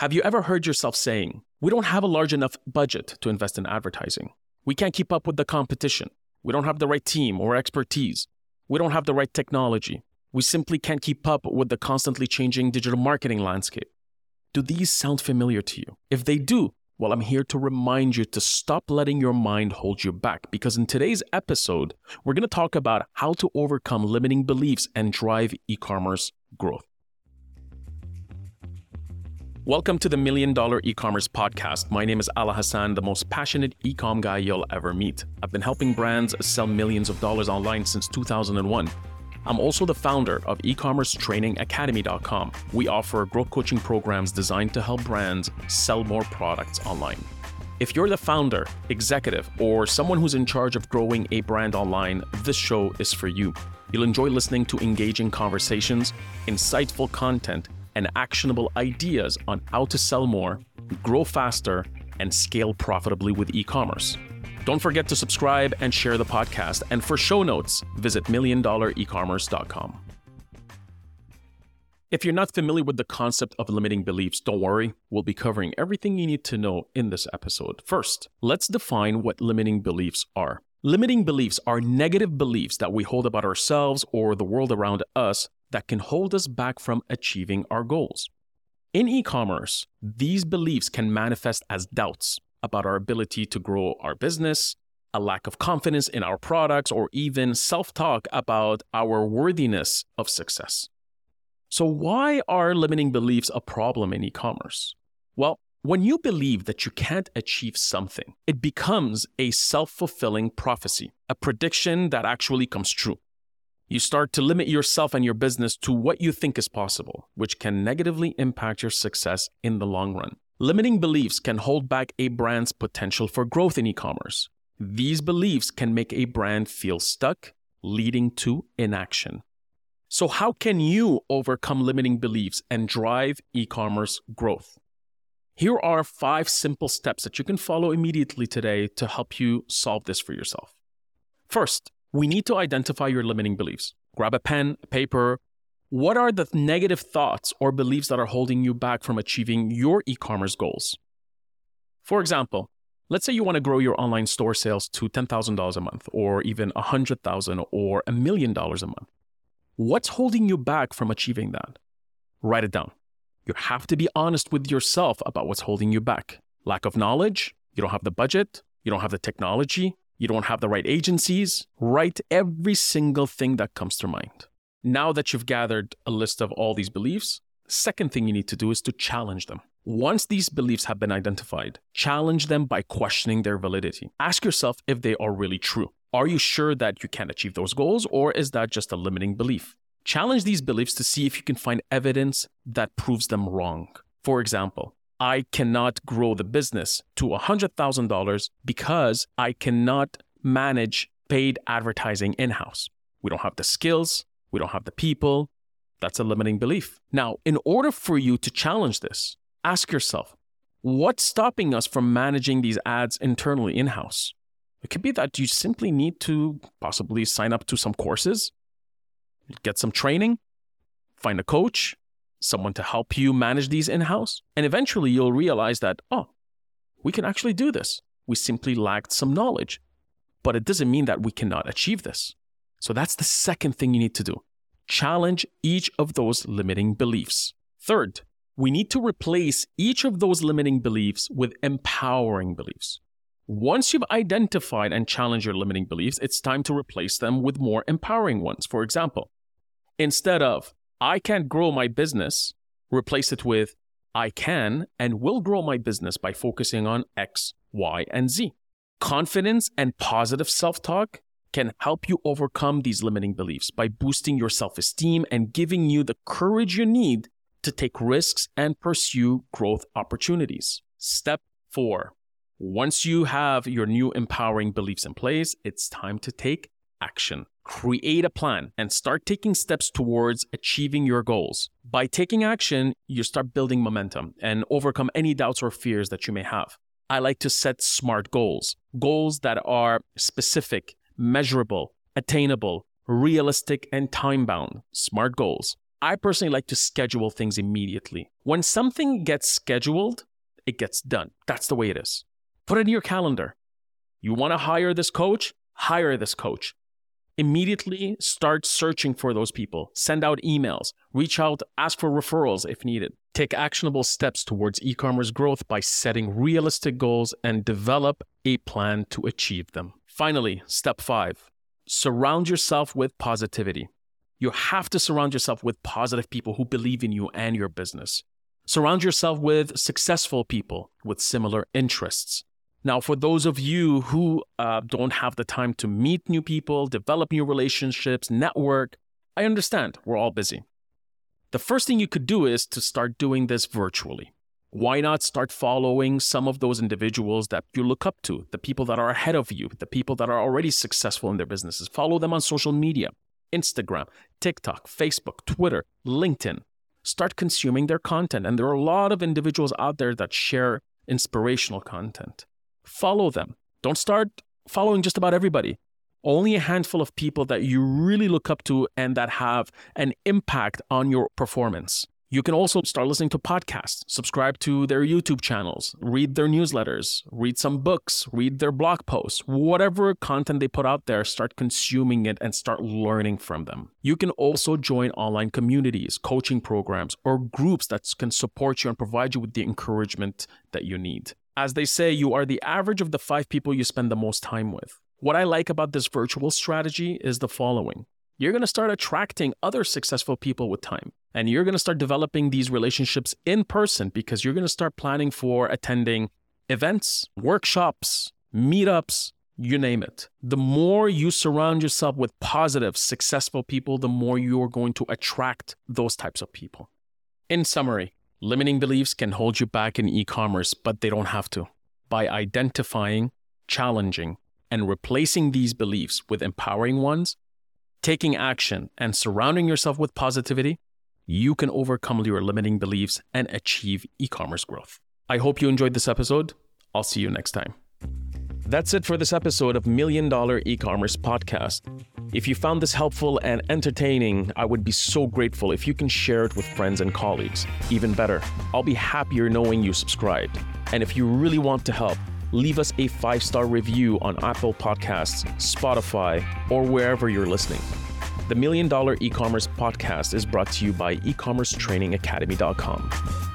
Have you ever heard yourself saying, We don't have a large enough budget to invest in advertising? We can't keep up with the competition. We don't have the right team or expertise. We don't have the right technology. We simply can't keep up with the constantly changing digital marketing landscape. Do these sound familiar to you? If they do, well, I'm here to remind you to stop letting your mind hold you back because in today's episode, we're going to talk about how to overcome limiting beliefs and drive e commerce growth. Welcome to the Million Dollar E-commerce Podcast. My name is Ala Hassan, the most passionate e-com guy you'll ever meet. I've been helping brands sell millions of dollars online since 2001. I'm also the founder of e-commerce training academy.com. We offer growth coaching programs designed to help brands sell more products online. If you're the founder, executive, or someone who's in charge of growing a brand online, this show is for you. You'll enjoy listening to engaging conversations, insightful content, and actionable ideas on how to sell more, grow faster, and scale profitably with e commerce. Don't forget to subscribe and share the podcast. And for show notes, visit milliondollarecommerce.com. If you're not familiar with the concept of limiting beliefs, don't worry. We'll be covering everything you need to know in this episode. First, let's define what limiting beliefs are. Limiting beliefs are negative beliefs that we hold about ourselves or the world around us that can hold us back from achieving our goals. In e commerce, these beliefs can manifest as doubts about our ability to grow our business, a lack of confidence in our products, or even self talk about our worthiness of success. So, why are limiting beliefs a problem in e commerce? Well, when you believe that you can't achieve something, it becomes a self fulfilling prophecy, a prediction that actually comes true. You start to limit yourself and your business to what you think is possible, which can negatively impact your success in the long run. Limiting beliefs can hold back a brand's potential for growth in e commerce. These beliefs can make a brand feel stuck, leading to inaction. So, how can you overcome limiting beliefs and drive e commerce growth? Here are five simple steps that you can follow immediately today to help you solve this for yourself. First, we need to identify your limiting beliefs. Grab a pen, a paper. What are the negative thoughts or beliefs that are holding you back from achieving your e commerce goals? For example, let's say you want to grow your online store sales to $10,000 a month, or even 100,000 or a million dollars a month. What's holding you back from achieving that? Write it down. You have to be honest with yourself about what's holding you back. Lack of knowledge, you don't have the budget, you don't have the technology, you don't have the right agencies. Write every single thing that comes to mind. Now that you've gathered a list of all these beliefs, second thing you need to do is to challenge them. Once these beliefs have been identified, challenge them by questioning their validity. Ask yourself if they are really true. Are you sure that you can achieve those goals, or is that just a limiting belief? Challenge these beliefs to see if you can find evidence that proves them wrong. For example, I cannot grow the business to $100,000 because I cannot manage paid advertising in house. We don't have the skills, we don't have the people. That's a limiting belief. Now, in order for you to challenge this, ask yourself what's stopping us from managing these ads internally in house? It could be that you simply need to possibly sign up to some courses, get some training, find a coach, someone to help you manage these in house. And eventually you'll realize that, oh, we can actually do this. We simply lacked some knowledge. But it doesn't mean that we cannot achieve this. So that's the second thing you need to do. Challenge each of those limiting beliefs. Third, we need to replace each of those limiting beliefs with empowering beliefs. Once you've identified and challenged your limiting beliefs, it's time to replace them with more empowering ones. For example, instead of, I can't grow my business, replace it with I can and will grow my business by focusing on X, Y, and Z. Confidence and positive self talk can help you overcome these limiting beliefs by boosting your self esteem and giving you the courage you need to take risks and pursue growth opportunities. Step four once you have your new empowering beliefs in place, it's time to take action create a plan and start taking steps towards achieving your goals. By taking action, you start building momentum and overcome any doubts or fears that you may have. I like to set SMART goals, goals that are specific, measurable, attainable, realistic, and time bound. SMART goals. I personally like to schedule things immediately. When something gets scheduled, it gets done. That's the way it is. Put it in your calendar. You want to hire this coach? Hire this coach. Immediately start searching for those people. Send out emails, reach out, ask for referrals if needed. Take actionable steps towards e commerce growth by setting realistic goals and develop a plan to achieve them. Finally, step five surround yourself with positivity. You have to surround yourself with positive people who believe in you and your business. Surround yourself with successful people with similar interests. Now, for those of you who uh, don't have the time to meet new people, develop new relationships, network, I understand we're all busy. The first thing you could do is to start doing this virtually. Why not start following some of those individuals that you look up to, the people that are ahead of you, the people that are already successful in their businesses? Follow them on social media Instagram, TikTok, Facebook, Twitter, LinkedIn. Start consuming their content. And there are a lot of individuals out there that share inspirational content. Follow them. Don't start following just about everybody. Only a handful of people that you really look up to and that have an impact on your performance. You can also start listening to podcasts, subscribe to their YouTube channels, read their newsletters, read some books, read their blog posts, whatever content they put out there, start consuming it and start learning from them. You can also join online communities, coaching programs, or groups that can support you and provide you with the encouragement that you need. As they say, you are the average of the five people you spend the most time with. What I like about this virtual strategy is the following you're going to start attracting other successful people with time. And you're going to start developing these relationships in person because you're going to start planning for attending events, workshops, meetups, you name it. The more you surround yourself with positive, successful people, the more you're going to attract those types of people. In summary, limiting beliefs can hold you back in e commerce, but they don't have to. By identifying, challenging, and replacing these beliefs with empowering ones, taking action, and surrounding yourself with positivity, you can overcome your limiting beliefs and achieve e commerce growth. I hope you enjoyed this episode. I'll see you next time. That's it for this episode of Million Dollar E Commerce Podcast. If you found this helpful and entertaining, I would be so grateful if you can share it with friends and colleagues. Even better, I'll be happier knowing you subscribed. And if you really want to help, leave us a five star review on Apple Podcasts, Spotify, or wherever you're listening. The Million Dollar E Commerce Podcast is brought to you by ecommercetrainingacademy.com.